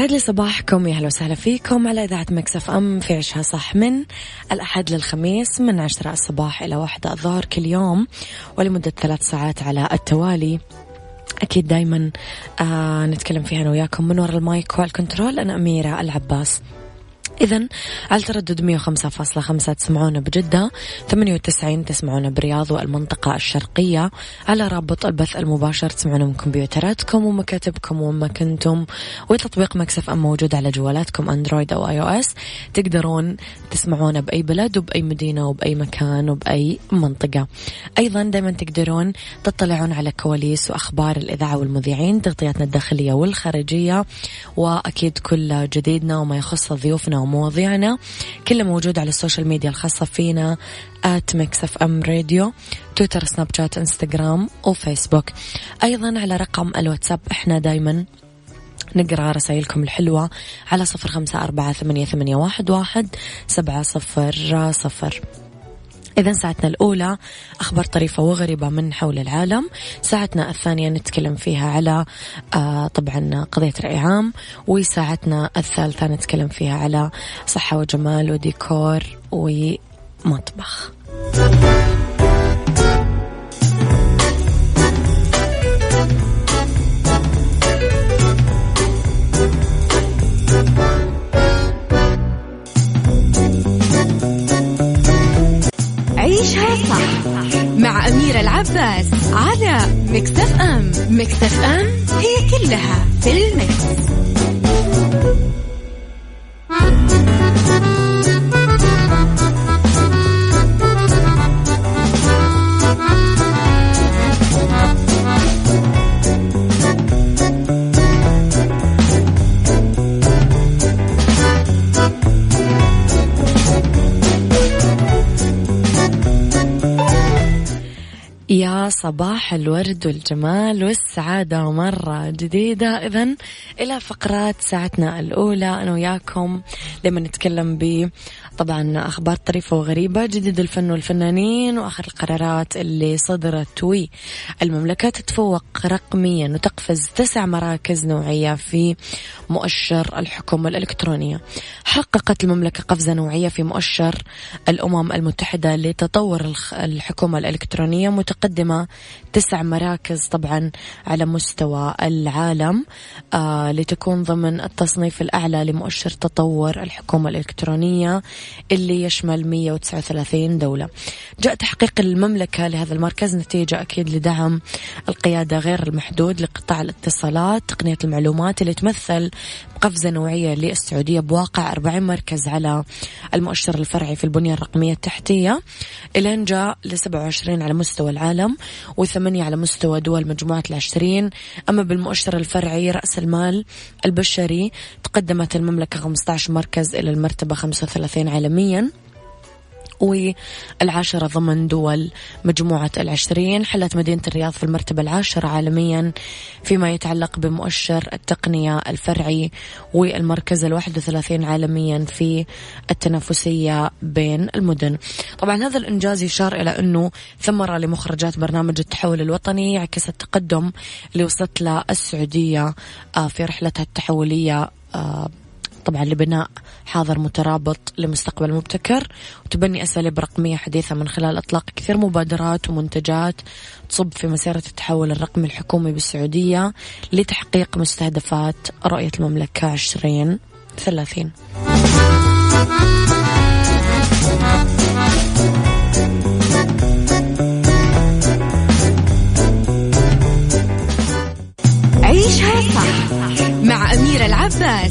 يسعد لي صباحكم يا أهلا وسهلا فيكم على إذاعة Mix FM في عشها صح من الأحد للخميس من عشرة الصباح إلى واحدة الظهر كل يوم ولمدة ثلاث ساعات على التوالي. أكيد دايما آه نتكلم فيها أنا وياكم من وراء ال mic وال control. أنا أميرة العباس. إذا على تردد 105.5 تسمعونا بجدة 98 تسمعونا برياض والمنطقة الشرقية. على رابط البث المباشر تسمعونا من كمبيوتراتكم ومكاتبكم وما كنتم. وتطبيق Mix FM موجود على جوالاتكم أندرويد أو iOS. تقدرون تسمعونا بأي بلد وبأي مدينة وبأي مكان وبأي منطقة. أيضا دايما تقدرون تطلعون على كواليس وأخبار الإذاعة والمذيعين تغطياتنا الداخلية والخارجية وأكيد كل جديدنا وما يخص ضيوفنا ومواضيعنا كله موجود على ال social media الخاصة فينا at FM Radio تويتر سناب شات إنستغرام وفيسبوك. أيضا على رقم الواتساب إحنا دايما نقرأ رسائلكم الحلوة على صفر خمسة أربعة ثمانية, ثمانية واحد, واحد سبعة صفر صفر. إذا ساعتنا الأولى أخبار طريفة وغريبة من حول العالم. ساعتنا الثانية نتكلم فيها على آه طبعا قضية رأي عام وساعتنا الثالثة نتكلم فيها على صحة وجمال وديكور ومطبخ. العباس على مكتف أم مكتف أم هي كلها في المكس. صباح الورد والجمال والسعادة مرة جديدة. إذا إلى فقرات ساعتنا الأولى أنا وياكم لما نتكلم ب طبعا أخبار طريفة وغريبة جديد الفن والفنانين وآخر القرارات اللي صدرت. وي المملكة تتفوق رقميا وتقفز تسع مراكز نوعية في مؤشر الحكومة الإلكترونية. حققت المملكة قفزة نوعية في مؤشر الأمم المتحدة لتطور الحكومة الإلكترونية متقدمة تسع مراكز طبعا على مستوى العالم آه لتكون ضمن التصنيف الأعلى لمؤشر تطور الحكومة الإلكترونية. اللي يشمل 139 دولة. جاء تحقيق المملكة لهذا المركز نتيجة أكيد لدعم القيادة غير المحدود لقطاع الاتصالات تقنية المعلومات اللي تمثل قفزة نوعية للسعودية بواقع 40 مركز على المؤشر الفرعي في البنية الرقمية التحتية. إلين جاء ل 27 على مستوى العالم وثمانية على مستوى دول مجموعة العشرين. أما بالمؤشر الفرعي رأس المال البشري تقدمت المملكة 15 مركز إلى المرتبة 35 عالميا والعاشرة ضمن دول مجموعة العشرين. حلت مدينة الرياض في المرتبة العاشرة عالميا فيما يتعلق بمؤشر التقنية الفرعي والمركز الواحد وثلاثين عالميا في التنافسية بين المدن. طبعا هذا الإنجاز يشار إلى أنه ثمرة لمخرجات برنامج التحول الوطني يعكس التقدم اللي وصلت له السعودية في رحلتها التحولية طبعا لبناء حاضر مترابط لمستقبل مبتكر. وتبني أساليب رقمية حديثة من خلال إطلاق كثير مبادرات ومنتجات تصب في مسيرة التحول الرقمي الحكومي بالسعودية لتحقيق مستهدفات رؤية المملكة 2030 عيشها صح مع أميرة العباس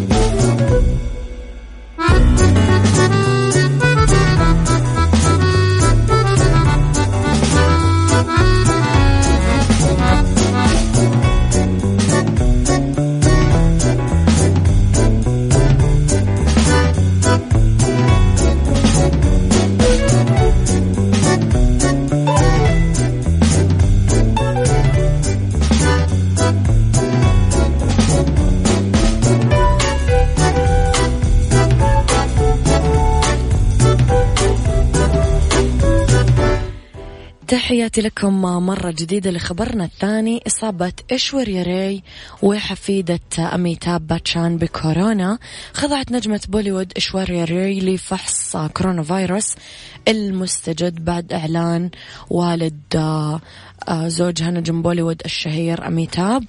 تحياتي لكم مرة جديدة لخبرنا الثاني إصابة إشواريا راي وحفيدة أميتاب باتشان بكورونا. خضعت نجمة بوليوود إشواريا راي لفحص كورونا فيروس المستجد بعد إعلان والد زوجها نجم بوليوود الشهير أميتاب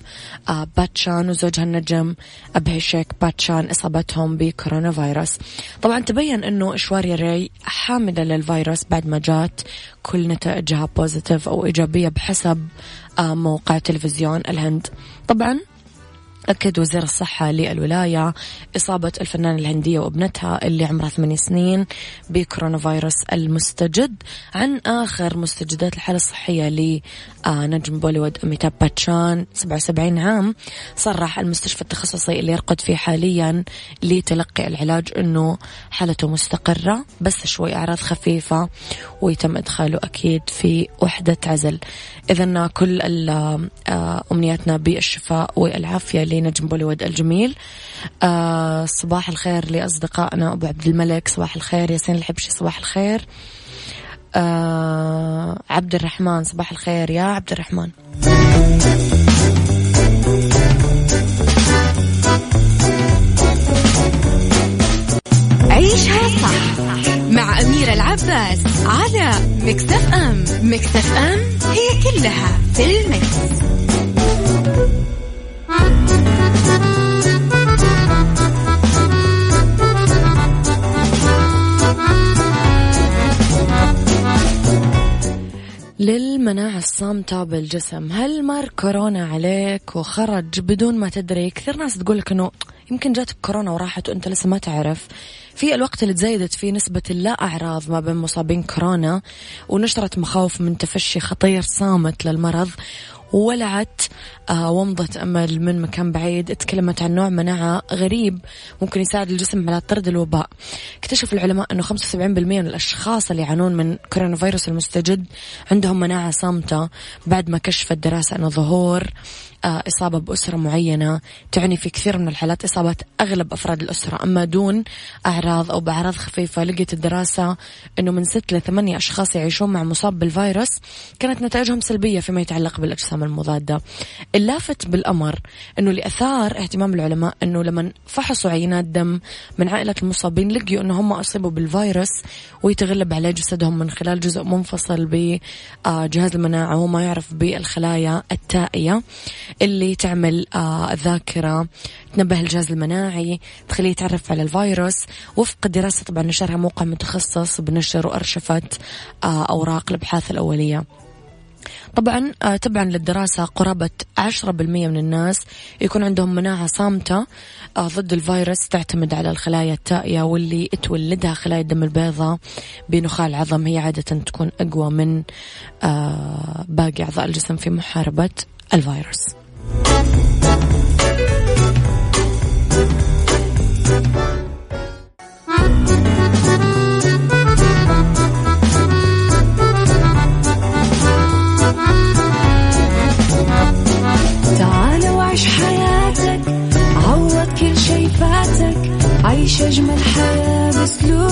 آه، باتشان وزوجها النجم أبهيشيك باتشان إصابتهم بكورونا فيروس. طبعا تبين أنه إشواريا راي حاملة للفيروس بعد ما جات كل نتائجها positive أو إيجابية بحسب آه، موقع تلفزيون الهند. طبعا أكد وزير الصحة للولاية إصابة الفنانة الهندية وابنتها اللي عمرها ثمانية سنين بكورونا فيروس المستجد عن آخر مستجدات الحالة الصحية لنجم بوليوود أميتاب باتشان 77 عام صرح المستشفى التخصصي اللي يرقد فيه حاليا لتلقي العلاج أنه حالته مستقرة بس شوي أعراض خفيفة ويتم إدخاله أكيد في وحدة عزل. إذا كل آه، أمنياتنا بالشفاء والعافية لنجم بوليوود الجميل. آه صباح الخير لأصدقائنا أبو عبد الملك صباح الخير ياسين الحبشي صباح الخير. آه عبد الرحمن صباح الخير. يا عبد الرحمن عيشها صح مع أميرة العباس على مكتف أم. مكتف أم هي كلها في المكس. للمناعة الصامتة بالجسم. هل مر كورونا عليك وخرج بدون ما تدري؟ كثير ناس تقولك إنه يمكن جاتك كورونا وراحت وأنت لسه ما تعرف. في الوقت اللي تزايدت فيه نسبة اللا أعراض ما بين مصابين كورونا ونشرت مخاوف من تفشي خطير صامت للمرض. ولعت آه ومضة أمل من مكان بعيد. تكلمت عن نوع مناعة غريب ممكن يساعد الجسم على طرد الوباء. اكتشف العلماء أنه 75% من الأشخاص اللي يعانون من كورونا فيروس المستجد عندهم مناعة صامتة بعد ما كشفت دراسة أن ظهور إصابة بأسرة معينة تعني في كثير من الحالات إصابة أغلب أفراد الأسرة. أما دون أعراض أو بأعراض خفيفة لقيت الدراسة أنه من ست لثمانية أشخاص يعيشون مع مصاب بالفيروس. كانت نتائجهم سلبية فيما يتعلق بالأجسام المضادة. اللافت بالأمر أنه لأثار اهتمام العلماء أنه لما فحصوا عينات دم من عائلة المصابين لقيوا أنه هم أصيبوا بالفيروس ويتغلب على جسدهم من خلال جزء منفصل بجهاز المناعة وهو ما يعرف بالخلايا التائية. اللي تعمل آه الذاكرة تنبه الجهاز المناعي تخليه يتعرف على الفيروس. وفق دراسة طبعا نشرها موقع متخصص بنشر وأرشفت آه أوراق الأبحاث الأولية. طبعا آه، تبعا للدراسة قرابة 10% من الناس يكون عندهم مناعة صامتة ضد الفيروس تعتمد على الخلايا التائية واللي تولدها خلايا الدم البيضاء بنخاع العظم هي عادة تكون أقوى من باقي أعضاء الجسم في محاربة الفيروس. عيش أجمل حياة بأسلوب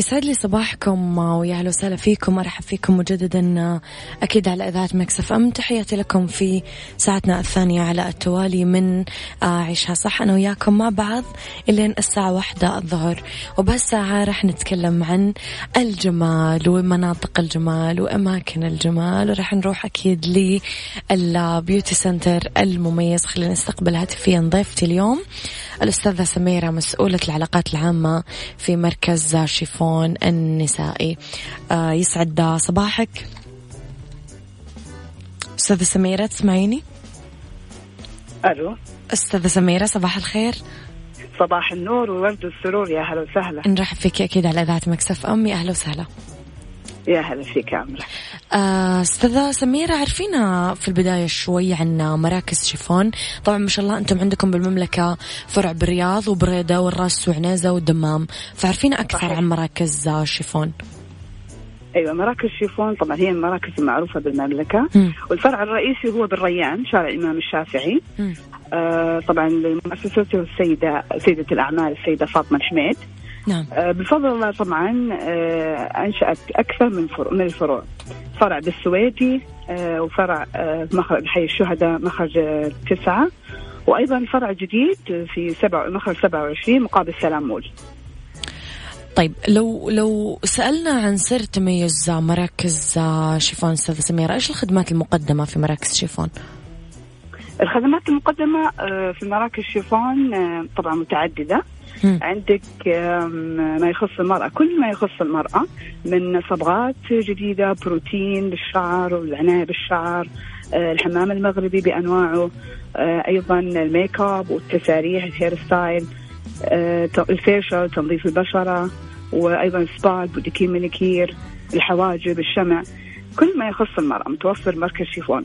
يسعد لي صباحكم ويا أهلا وسهلا فيكم ارحب فيكم مجددا أكيد على إذاعة Mix FM. تحياتي لكم في ساعتنا الثانية على التوالي من عيشها صح. أنا وياكم مع بعض إلين الساعة واحدة الظهر. وبهالساعة راح نتكلم عن الجمال ومناطق الجمال وأماكن الجمال وراح نروح أكيد لل beauty center المميز. خلينا نستقبل هاتفيا ضيفتي اليوم الأستاذة سميرة مسؤولة العلاقات العامة في مركز شيفون. النسائي. آه يسعد صباحك. أستاذة سميرة تسمعيني؟ ألو. أستاذة سميرة صباح الخير. صباح النور وورد السرور يا هلا وسهلا. نرحب فيك أكيد على إذاعة Mix FM يا أهلا وسهلا. يا هلا فيك يا أميرة آه، أستاذة سميرة عرفينا في البداية شوي عن مراكز شيفون. طبعا ما شاء الله أنتم عندكم بالمملكة فرع بالرياض وبريدة والرأس وعنيزة والدمام. فعرفينا أكثر صحيح. عن مراكز شيفون. أيوه مراكز شيفون طبعا هي المراكز المعروفة بالمملكة. مم. والفرع الرئيسي هو بالريان شارع الإمام الشافعي. آه طبعا مؤسسته السيدة سيدة الأعمال السيدة فاطمة الحميد نعم. آه بفضل الله طبعا آه انشات أكثر من فروع من الفروع. فرع بالسويدي آه وفرع آه مخرج حي الشهداء مخرج آه تسعة. وأيضا فرع جديد في سبع مخرج 27 مقابل سلام مول. طيب لو لو سألنا عن سر تميز مراكز شيفون أستاذة سميرة إيش الخدمات المقدمة في مراكز شيفون؟ الخدمات المقدمة آه، في مراكز شيفون آه، طبعا متعددة. عندك ما يخص المرأة كل ما يخص المرأة من صبغات جديدة بروتين للشعر والعناية بالشعر آه، الحمام المغربي بأنواعه أيضا الميك أب والتساريح ال hair style ال facial تنظيف البشرة وأيضا spa pedicure manicure الحواجب الشمع. كل ما يخص المرأة متوفر مركز شيفون.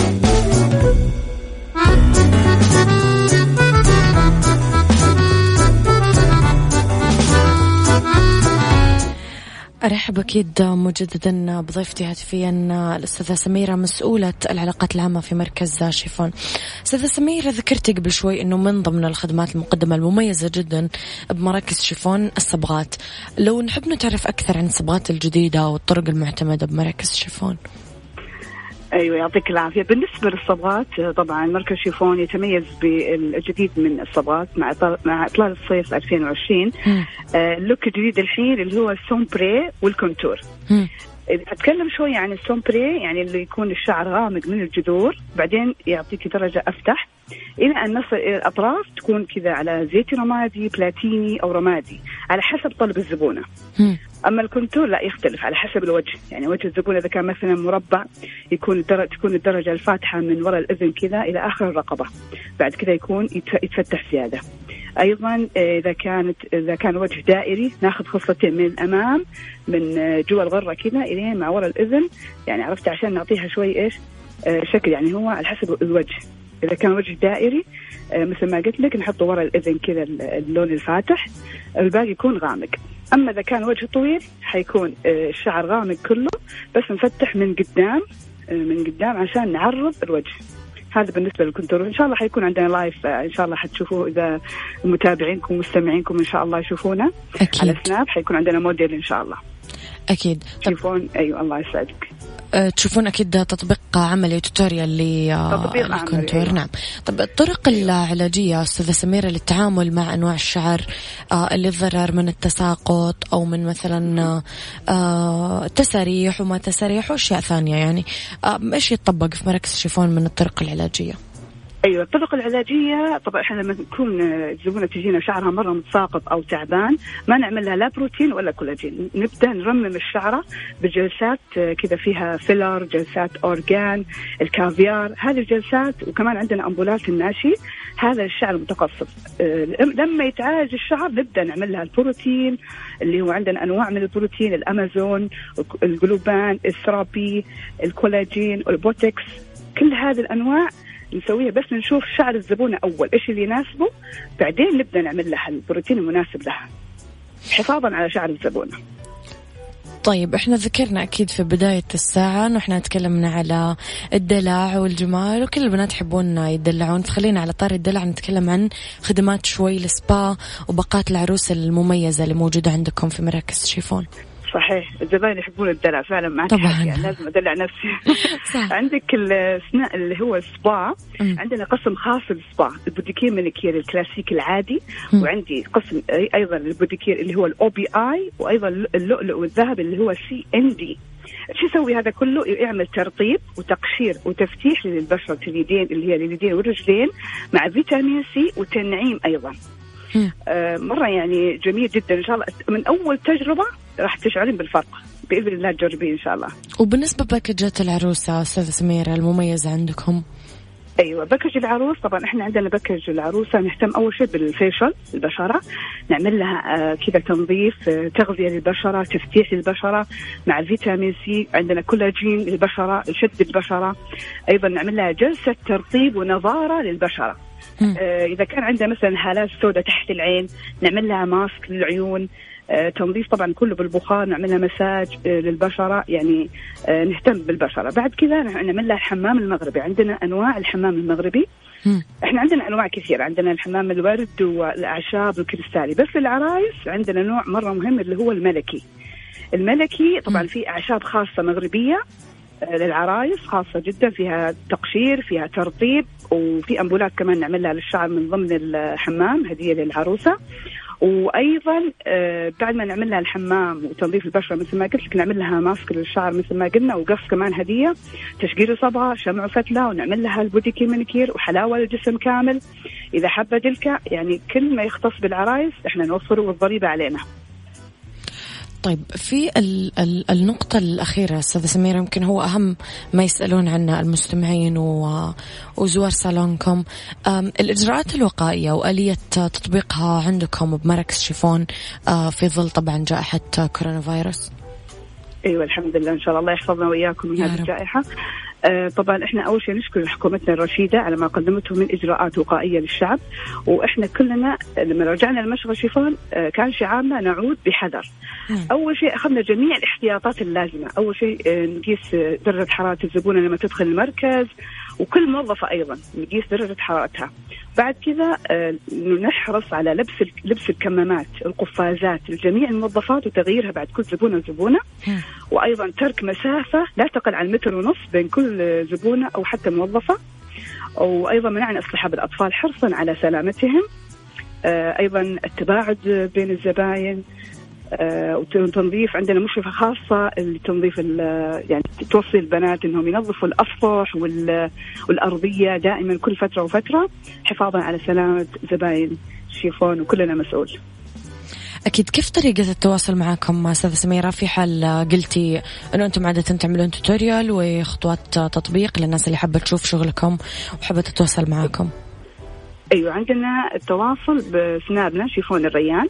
أرحب أكيد مجددا بضيفتي هاتفيا الأستاذة سميرة مسؤولة العلاقات العامة في مركز شيفون. أستاذة سميرة ذكرتي قبل شوي أنه من ضمن الخدمات المقدمة المميزة جدا بمراكز شيفون الصبغات. لو نحب نتعرف أكثر عن الصبغات الجديدة والطرق المعتمدة بمراكز شيفون. أيوه يعطيك العافية بالنسبة للصبغات طبعا مركز شيفون يتميز بالجديد من الصبغات مع مع اطلال الصيف 2020 مم. آه، ال look الجديد الحين اللي هو ال sombre وال contour مم. أتكلم شوي عن ال sombre يعني اللي يكون الشعر غامق من الجذور بعدين يعطيك درجة أفتح إلى أن نصل إلى الأطراف تكون كذا على زيتي رمادي بلاتيني أو رمادي على حسب طلب الزبونة. أما الكونتور لا يختلف على حسب الوجه. يعني وجه الزبون إذا كان مثلا مربع يكون الدرجة تكون الدرجة الفاتحة من وراء الإذن كذا إلى آخر الرقبة. بعد كذا يكون يتف- يتفتح زيادة. أيضا آه، إذا كانت إذا كان وجه دائري ناخذ خصلتين من الأمام من آه، جوا الغرة كذا الين مع وراء الإذن. يعني عرفت عشان نعطيها شوي إيش؟ آه، شكل. يعني هو على حسب الوجه. إذا كان وجه دائري مثل ما قلت لك نحطه ورا الإذن كذا اللون الفاتح. الباقي يكون غامق. أما إذا كان وجه طويل حيكون آه، الشعر غامق كله بس نفتح من قدام آه، من قدام عشان نعرض الوجه. هذا بالنسبة لل contour. ان شاء الله حيكون عندنا live آه، إن شاء الله حتشوفوه. إذا متابعينكم ومستمعينكم إن شاء الله يشوفونا على أكيد. سناب حيكون عندنا موديل إن شاء الله. أكيد. طب تليفون أيوه الله يسعدك. تشوفون أكيد تطبيق عملي tutorial عملي، لل contour. أيوة. نعم. طب الطرق العلاجية أستاذة سميرة للتعامل مع أنواع الشعر آه، اللي تضرر من التساقط أو من مثلا آه، آه، تساريح وما تساريح وأشياء ثانية يعني. آه، إيش يتطبق في مراكز شيفون من الطرق العلاجية؟ أيوه الطرق العلاجية طبعا إحنا لما نكون الزبونه تجينا شعرها مرة متساقط أو تعبان ما نعمل لها لا بروتين ولا كولاجين. نبدأ نرمم الشعرة بجلسات كذا فيها filler جلسات argan الكافيار. هذه الجلسات وكمان عندنا امبولات الناشي. هذا الشعر المتقصف آه، لما يتعالج الشعر نبدأ نعمل لها البروتين اللي هو عندنا أنواع من البروتين الأمازون الجلوبان ال therapy الكولاجين البوتكس. كل هذه الأنواع نسويها بس نشوف شعر الزبونه اول إيش اللي يناسبه بعدين نبدأ نعمل لها البروتين المناسب لها حفاظا على شعر الزبونه طيب إحنا ذكرنا أكيد في بداية الساعة إنه إحنا تكلمنا على الدلع والجمال وكل البنات يحبون يدلعون فخلينا على طاري الدلع نتكلم عن خدمات شوي السبا وباقات العروس المميزة اللي موجودة عندكم في مراكز شيفون. صحيح الزباين يحبون الدلع فعلا معك طبعا يعني لازم أدلع نفسي صح. عندك السنا اللي هو السبا عندنا قسم خاص للسبا ال pedicure manicure ال classic العادي م. وعندي قسم أيضا ال pedicure اللي هو ال OPI وأيضا اللؤلؤ والذهب اللي هو CND شو يسوي هذا كله؟ يعمل ترطيب وتقشير وتفتيح للبشرة اليدين اللي هي اليدين والرجلين مع فيتامين C وتنعيم أيضا. آه مرة يعني جميل جدا. إن شاء الله من أول تجربة راح تشعرين بالفرق بإذن الله تجربيه إن شاء الله. وبالنسبة package ات العروسة استاذه سميره المميزة عندكم؟ أيوه package العروس. طبعا إحنا عندنا package العروسة نهتم أول شيء بال facial البشرة. نعمل لها آه كذا تنظيف آه تغذية للبشرة تفتيح للبشرة مع فيتامين C. عندنا كولاجين للبشرة شد البشرة. أيضا نعمل لها جلسة ترطيب ونضارة للبشرة. إذا كان عندها مثلا هالات سوداء تحت العين نعمل لها mask للعيون آه، تنظيف طبعا كله بالبخار نعملها مساج آه، للبشرة يعني آه، نهتم بالبشرة. بعد كذا نعمل لها الحمام المغربي. عندنا أنواع الحمام المغربي. إحنا عندنا أنواع كثيرة. عندنا الحمام الورد والأعشاب الكريستالي بس العرايس عندنا نوع مرة مهم اللي هو الملكي. الملكي طبعا في أعشاب خاصة مغربية. للعرايس خاصة جدا فيها تقشير فيها ترطيب وفي امبولات كمان نعملها للشعر من ضمن الحمام هدية للعروسة. وأيضا آه، بعد ما نعمل لها الحمام وتنظيف البشرة مثل ما قلت لك نعمل لها ماسك للشعر مثل ما قلنا وقص كمان هدية تشقير صبغة شمع وفتلة ونعمل لها البوديكي مانيكير وحلاوة للجسم كامل. إذا حابة دلكه يعني كل ما يختص بالعرايس إحنا نوفره والضريبة علينا. طيب في ال ال النقطة الأخيرة أستاذة سميرة يمكن هو أهم ما يسألون عنه المستمعين وزوار صالونكم. الإجراءات الوقائية وآلية تطبيقها عندكم بمراكز شيفون في ظل طبعا جائحة كورونا فيروس؟ أيوه الحمد لله إن شاء الله الله يحفظنا وإياكم من هذه الجائحة. طبعا إحنا أول شيء نشكر حكومتنا الرشيدة على ما قدمته من إجراءات وقائية للشعب وإحنا كلنا لما رجعنا لمشغل شيفون آه كان شعارنا نعود بحذر. أول شيء أخذنا جميع الاحتياطات اللازمة، أول شيء آه نقيس درجة حرارة الزبونة لما تدخل المركز وكل موظفة أيضا نقيس درجة حرارتها. بعد كذا آه، نحرص على لبس لبس الكمامات القفازات لجميع الموظفات وتغييرها بعد كل زبونة وزبونة. وأيضا ترك مسافة لا تقل عن متر ونص بين كل زبونة أو حتى موظفة. وأيضا منعنا اصطحاب الاطفال حرصا على سلامتهم. آه، أيضا التباعد بين الزباين وتنظيف عندنا مشرفة خاصة لتنظيف يعني توصي البنات إنهم ينظفوا الاسطح والأرضية دائما كل فترة وفترة حفاظا على سلامة زباين شيفون وكلنا مسؤول. أكيد كيف طريقة التواصل معكم أستاذة سميرة في حال قلتي أنه أنتم عادة تعملون tutorial وخطوات تطبيق للناس اللي حابة تشوف شغلكم وحابة تتواصل معكم؟ أيوه عندنا التواصل بسنابنا شيفون الريان.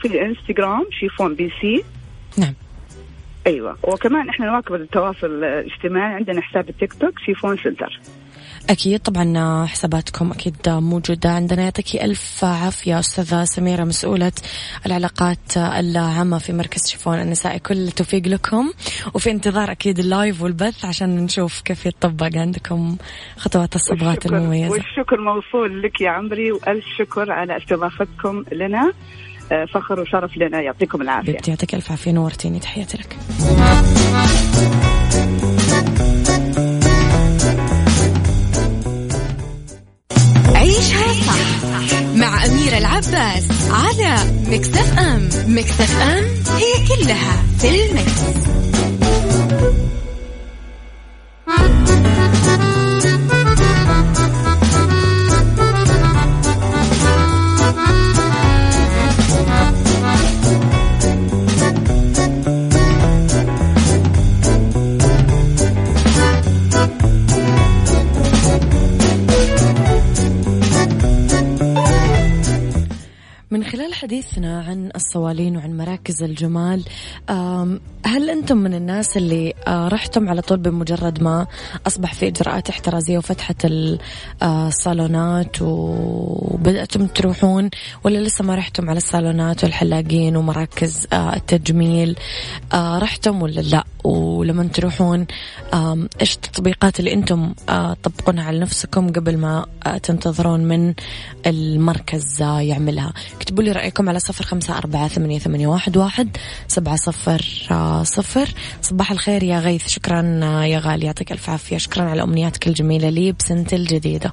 في الإنستغرام شيفون بي سي. نعم. أيوه وكمان إحنا نواكب التواصل الاجتماعي عندنا حساب التيك توك شيفون center أكيد طبعا حساباتكم أكيد موجودة عندنا. يعطيك ألف عافية أستاذة سميرة مسؤولة العلاقات العامة في مركز شيفون النسائي. كل التوفيق لكم. وفي انتظار أكيد ال live والبث عشان نشوف كيف يطبق عندكم خطوات الصبغات المميزة. والشكر موصول لك يا عمري وألف شكر على استضافتكم لنا. آه، فخر وشرف لنا. يعطيكم العافية. يعطيك ألف عافية. نورتيني. تحياتي لك. العباس على مكتف أم مكتف أم هي كلها في المكس. الصوالين وعن مراكز الجمال. هل أنتم من الناس اللي رحتم على طول بمجرد ما أصبح في إجراءات احترازية وفتحت الصالونات وبدأتم تروحون ولا لسه ما رحتم على الصالونات والحلاقين ومراكز التجميل؟ رحتم ولا لا؟ ولما تروحون إيش التطبيقات اللي أنتم تطبقونها على نفسكم قبل ما تنتظرون من المركز يعملها؟ اكتبوا لي رأيكم على صفر خمسة أربعة ثمانية, ثمانية واحد, واحد سبعة صفر صفر. صباح الخير يا غيث شكرا يا غالي يعطيك ألف عافية. شكرا على أمنياتك الجميلة لي بسنتي الجديدة.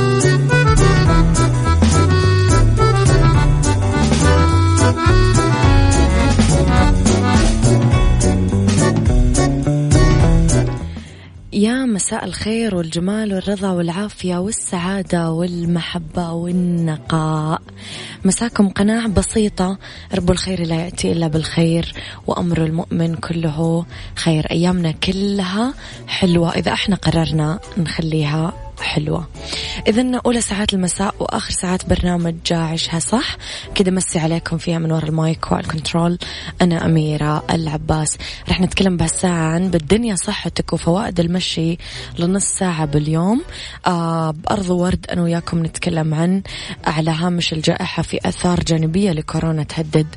يا مساء الخير والجمال والرضا والعافية والسعادة والمحبة والنقاء. مساكم قناع بسيطة رب الخير لا يأتي إلا بالخير وأمر المؤمن كله خير. أيامنا كلها حلوة إذا إحنا قررنا نخليها حلوة. إذا أولى ساعات المساء وآخر ساعات برنامج عيشها صح؟ كده مسي عليكم فيها من وراء المايك والكنترول أنا أميرة العباس. رح نتكلم بهالساعة عن بالدنيا صحتك وفوائد المشي لنص ساعة باليوم. آه بأرض ورد أنا وياكم نتكلم عن على هامش الجائحة في أثار جانبية لكورونا تهدد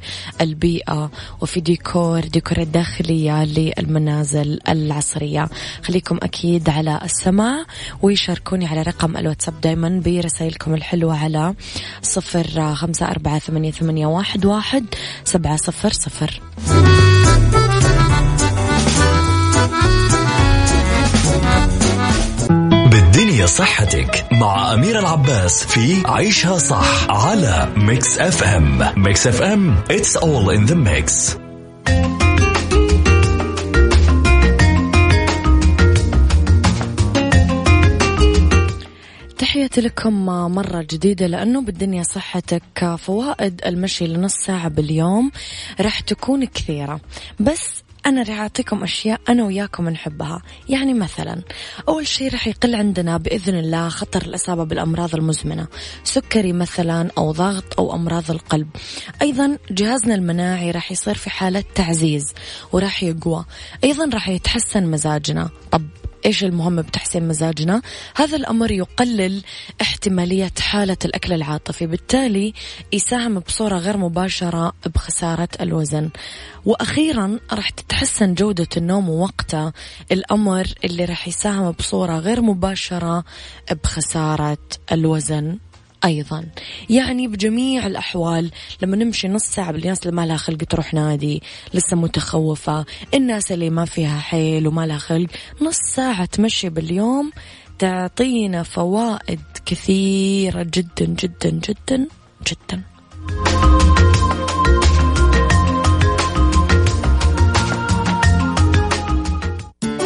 البيئة وفي ديكور ديكور الداخلية للمنازل العصرية. خليكم أكيد على السماع ويشاركوا شاركوني على رقم الواتساب دايما برسائلكم الحلوة على صفر خمسة أربعة ثمانية, ثمانية واحد, واحد سبعة صفر صفر. بالدنيا صحتك مع أمير العباس في عيشها صح على Mix FM Mix FM it's all in the mix. تحياتي لكم مرة جديدة لأنه بالدنيا صحتك فوائد المشي لنص ساعة باليوم راح تكون كثيرة. بس أنا راح أعطيكم أشياء أنا وياكم نحبها. يعني مثلا أول شيء راح يقل عندنا بإذن الله خطر الإصابة بالأمراض المزمنة. سكري مثلا أو ضغط أو أمراض القلب. أيضا جهازنا المناعي راح يصير في حالة تعزيز وراح يقوى. أيضا راح يتحسن مزاجنا. طب إيش المهم بتحسين مزاجنا؟ هذا الأمر يقلل احتمالية حالة الأكل العاطفي بالتالي يساهم بصورة غير مباشرة بخسارة الوزن. وأخيرا راح تتحسن جودة النوم ووقته الأمر اللي راح يساهم بصورة غير مباشرة بخسارة الوزن. أيضا. يعني بجميع الأحوال لما نمشي نص ساعة بالناس اللي ما لها خلق تروح نادي لسه متخوفة الناس اللي ما فيها حيل وما لها خلق نص ساعة تمشي باليوم تعطينا فوائد كثيرة جدا جدا جدا جدا.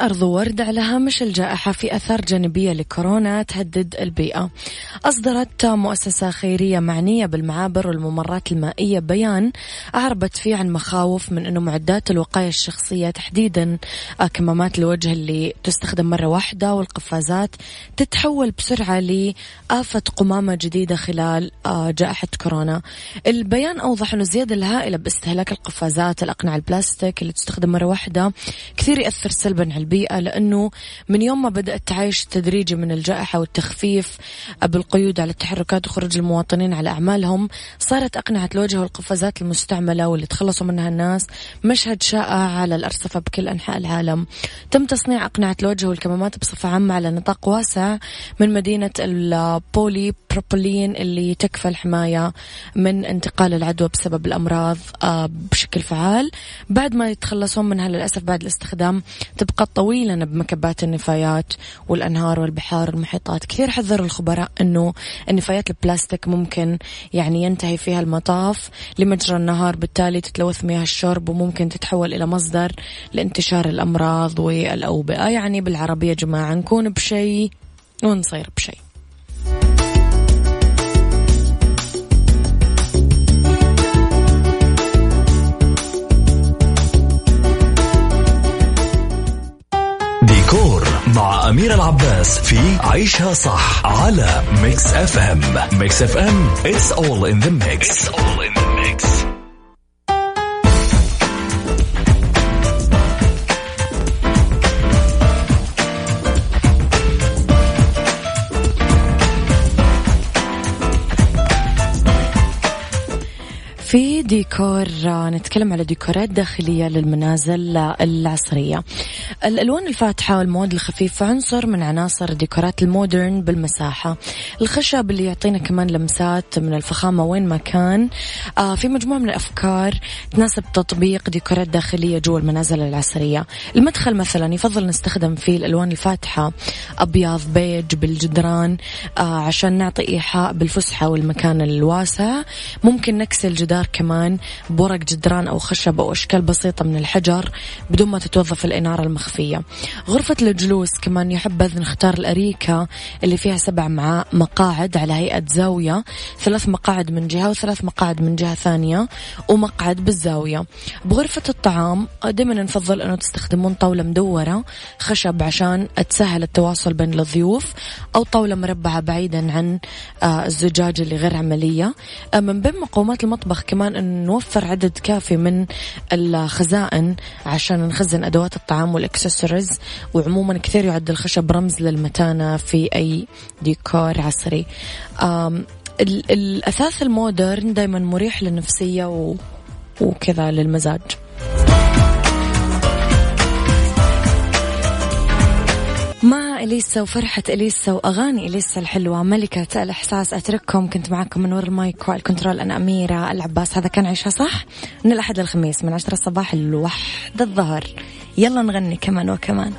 أرض ورد على هامش الجائحة في أثار جانبية لكورونا تهدد البيئة. أصدرت مؤسسة خيرية معنية بالمعابر والممرات المائية بيان أعربت فيه عن مخاوف من أنه معدات الوقاية الشخصية تحديدا كمامات الوجه اللي تستخدم مرة واحدة والقفازات تتحول بسرعة لآفة قمامة جديدة خلال آه، جائحة كورونا. البيان أوضح أنه الزيادة الهائلة باستهلاك القفازات الأقنعة البلاستيك اللي تستخدم مرة واحدة كثير يأثر سلبا على البيئة لأنه من يوم ما بدأ التعايش التدريجي من الجائحة والتخفيف بالقيود على التحركات وخروج المواطنين على أعمالهم صارت أقنعة الوجه والقفازات المستعملة واللي تخلصوا منها الناس مشهد شائع على الأرصفة بكل أنحاء العالم. تم تصنيع أقنعة الوجه والكمامات بصفة عامة على نطاق واسع من مدينة البولي بروبولين اللي تكفى الحماية من انتقال العدوى بسبب الأمراض آه، بشكل فعال. بعد ما يتخلصون منها للأسف بعد الاستخدام تبقى طويلا بمكبات النفايات والأنهار والبحار والمحيطات. كثير حذروا الخبراء أنه النفايات البلاستيك ممكن يعني ينتهي فيها المطاف لمجرى النهار. بالتالي تتلوث مياه الشرب وممكن تتحول إلى مصدر لانتشار الأمراض والأوبئة. يعني بالعربية جماعة نكون بشيء ونصير بشيء. مع أمير العباس في عيشها صح على Mix FM Mix FM it's all in the mix, it's all in the mix. ديكور نتكلم على ديكورات داخلية للمنازل العصرية. الألوان الفاتحة والمواد الخفيفة عنصر من عناصر ديكورات المودرن بالمساحة. الخشب اللي يعطينا كمان لمسات من الفخامة وين ما كان. آه، في مجموعة من الأفكار تناسب تطبيق ديكورات داخلية جوا المنازل العصرية. المدخل مثلا يفضل نستخدم فيه الألوان الفاتحة. أبيض بيج بالجدران. آه، عشان نعطي إيحاء بالفسحة والمكان الواسع. ممكن نكسي الجدار الجدار كمان بورق جدران أو خشب أو أشكال بسيطة من الحجر بدون ما تتوظف الإنارة المخفية. غرفة الجلوس كمان يحبذ نختار الأريكة اللي فيها سبع مقاعد على هيئة زاوية. ثلاث مقاعد من جهة وثلاث مقاعد من جهة ثانية ومقعد بالزاوية. بغرفة الطعام دائما نفضل أنه تستخدمون طاولة مدورة خشب عشان تسهل التواصل بين الضيوف أو طاولة مربعة بعيدا عن آه، الزجاج اللي غير عملية. آه، من بين مقومات المطبخ كمان نوفر عدد كافي من الخزائن عشان نخزن أدوات الطعام والإكسسوارز وعموما كثير يعد الخشب رمز للمتانة في أي ديكور عصري. الأثاث ال modern دايما مريح للنفسية وكذا للمزاج. إليسا وفرحة إليسا وأغاني إليسا الحلوة. ملكة الإحساس أترككم. كنت معكم من وراء المايك والكنترول أنا أميرة العباس. هذا كان عيشها صح؟ من الأحد للخميس من عشرة الصباح لواحدة الظهر. يلا نغني كمان وكمان.